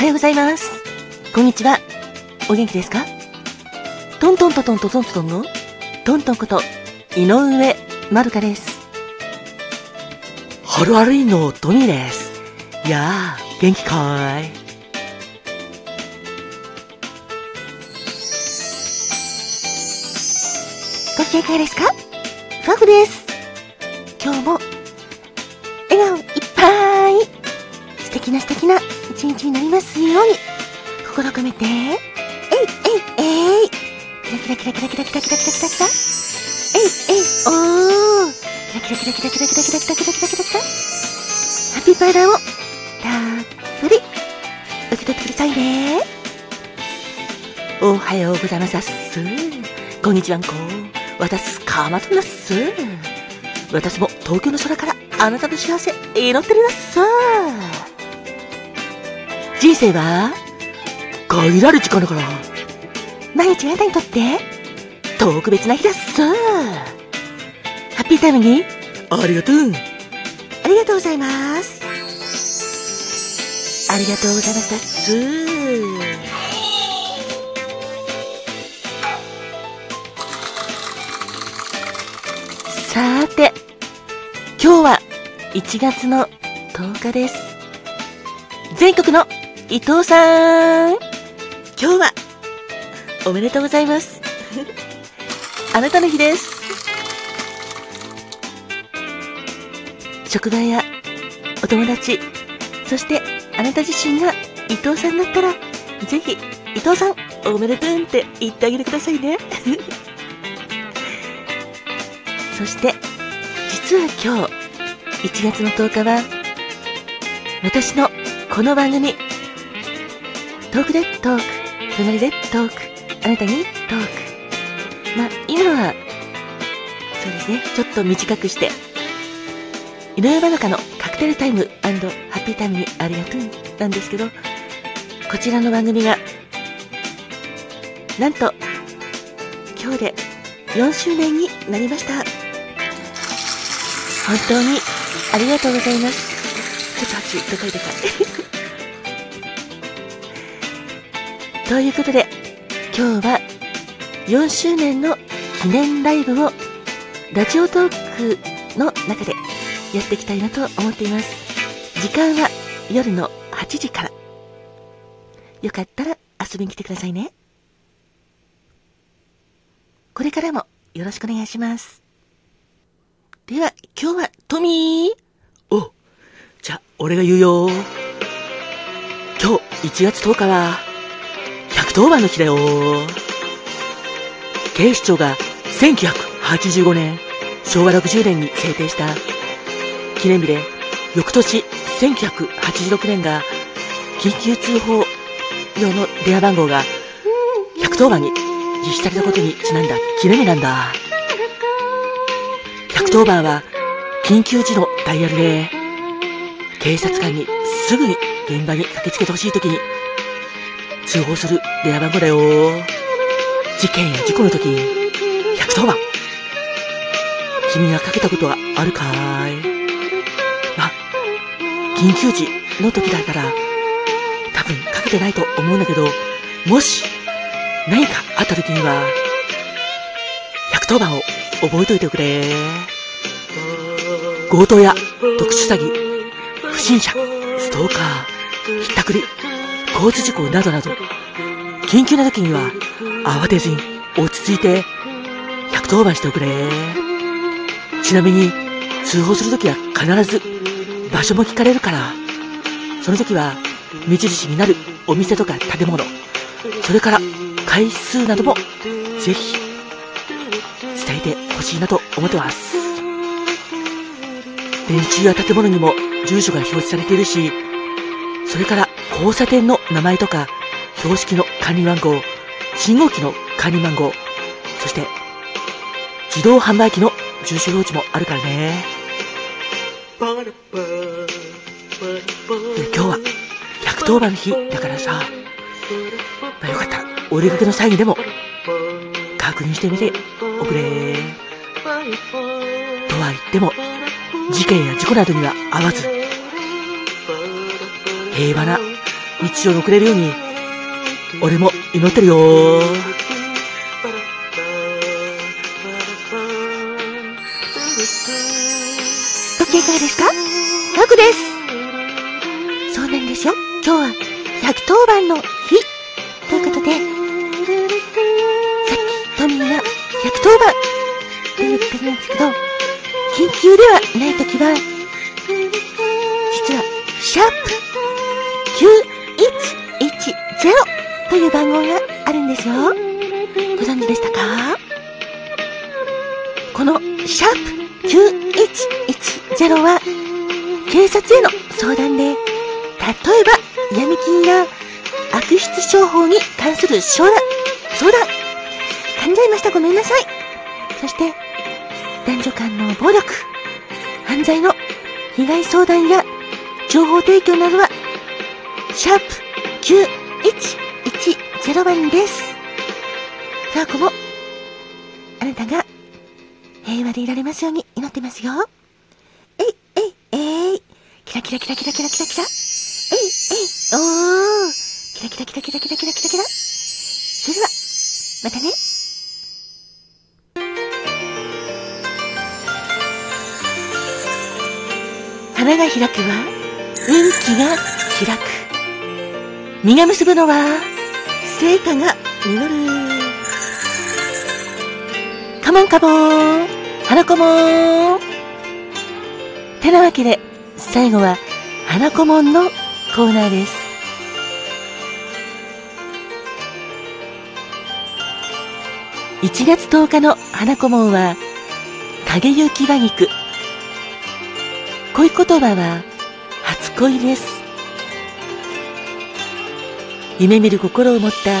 はようございます。こんにちは。お元気ですか？トントントントントントントンの？トントンこと井上まるかです。ハロハロインのトミーです。いやー、元気かーい。ご機嫌いかがですか？ファフです。今日も敵な素敵な一日になりますように。心を込めて。えいえいえい。キラキラキラキラキラキラキラキラキラキラ。えいえいおー。キラキラキラキラキラキラキラキラキラキラキラキラ。ハッピーパウダーをたっぷり。受け取ってくださいね。おはようございます。っすこんにちはんこ。私かまとなっす。私も東京の空からあなたの幸せ祈ってるなっす。人生は？限られる時間だから。毎日あなたにとって？特別な日だっすハッピータイムに。ありがとう。ありがとうございます。ありがとうございますだっす。さーて今日は1月の10日です。全国の伊藤さん。今日はおめでとうございます。あなたの日です。職場やお友達そしてあなた自身が伊藤さんだったらぜひ伊藤さんおめでとうって言ってあげてくださいね。そして実は今日1月の10日は私のこの番組トークでトーク。隣でトーク。あなたにトーク。まあ今はそうですね。ちょっと短くして。井上まどかのカクテルタイムハッピータイムにありがとうなんですけどこちらの番組がなんと今日で4周年になりました。本当にありがとうございます。ちょっと8でかいでか。いということで今日は4周年の記念ライブをラジオトークの中でやっていきたいなと思っています。時間は夜の8時から。よかったら遊びに来てくださいね。これからもよろしくお願いします。では今日はトミー。おじゃあ俺が言うよ。今日1月10日は110番の日だよ。警視庁が1985年昭和60年に制定した記念日で翌年1986年が緊急通報用の電話番号が110番に実施されたことにちなんだ記念日なんだ。110番は緊急時のダイヤルで警察官にすぐに現場に駆けつけてほしいときに通報する電話番号だよ。事件や事故の時110番。君がかけたことはあるかい？ま、緊急時の時だから多分かけてないと思うんだけどもし何かあった時には110番を覚えておいてくれ。強盗や特殊詐欺不審者ストーカーひったくり。交通事故などなど緊急な時には慌てずに落ち着いて110番しておくれ。ちなみに通報するときは必ず場所も聞かれるから。その時は目印になるお店とか建物それから回数などもぜひ伝えてほしいなと思ってます。電柱や建物にも住所が表示されているしそれから交差点の名前とか標識の管理番号信号機の管理番号そして自動販売機の住所表示もあるからね。今日は110番の日だからさ。まあよかった。らお出かけの際にでも確認してみておくれ。とは言っても事件や事故などには合わず平和な日常に送れるように、俺も祈ってるよ。ご機嫌いかがですか？ガクです。そうなんですよ。今日は110番の日。ということで、さっきトミーが110番って言ってるんですけど、緊急ではないときは、実は、シャープ0という番号があるんですよ。ご存知でしたか？このシャープ9110は警察への相談で、例えば闇金や悪質商法に関する相談、相談、噛んじゃいましたごめんなさい。そして、男女間の暴力、犯罪の被害相談や情報提供などは、シャープ9 110番です。さあ、こも、あなたが平和でいられますように祈ってますよ。えい、えい、えい。キラキラキラキラキラキラキラ。えい、えい、おー。キラキラキラキラキラキラキラキラ。それでは、またね。花が開くは、運気が開く。実が結ぶのは、成果が実る。カモンカモン花子もてなわけで、最後は、花子もんのコーナーです。1月10日の花子門は、影雪馬肉。恋言葉は、初恋です。夢見る心を持った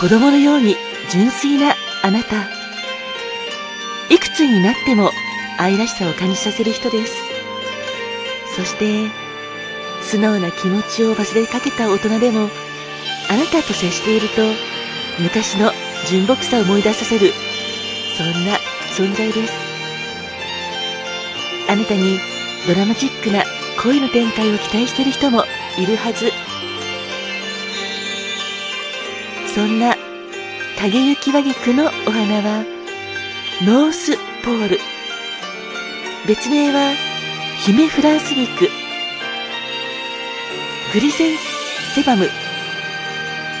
子供のように純粋なあなた。いくつになっても愛らしさを感じさせる人です。そして、素直な気持ちを忘れかけた大人でも、あなたと接していると、昔の純朴さを思い出させる、そんな存在です。あなたにドラマチックな恋の展開を期待している人もいるはず。そんな影雪和菊のお花は、ノースポール。別名は、姫フランス菊。グリセンセバム。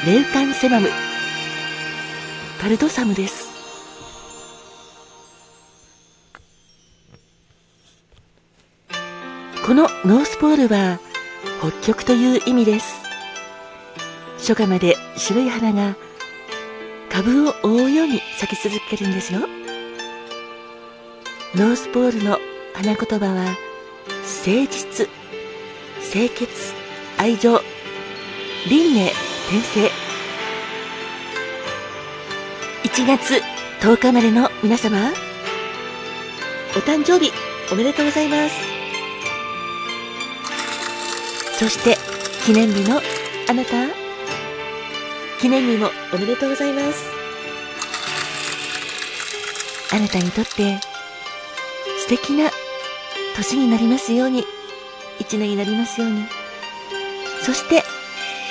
レウカンセバム。パルドサムです。このノースポールは、北極という意味です。初夏まで白い花が株を覆うように咲き続けるんですよ。ノースポールの花言葉は、誠実、清潔、愛情、輪廻、転生。1月10日までの皆様、お誕生日おめでとうございます。そして、記念日のあなた、記念日もおめでとうございます。あなたにとって素敵な年になりますように、一年になりますように。そして、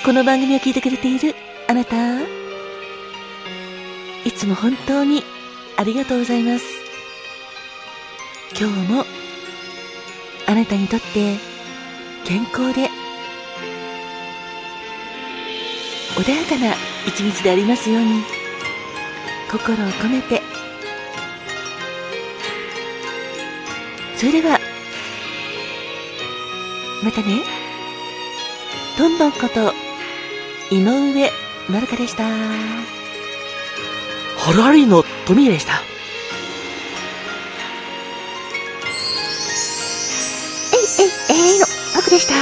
この番組を聞いてくれているあなた、いつも本当にありがとうございます。今日もあなたにとって健康で穏やかな一日でありますように。心を込めて。それではまたね。どんどんこと井上まるかでした。ハラリのトミーでした。えいえいえいのパクでした。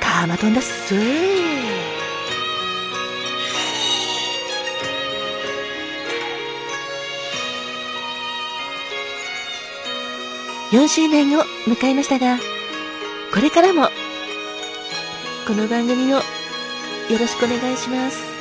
カーマトンだっす4周年を迎えましたが、これからも、この番組をよろしくお願いします。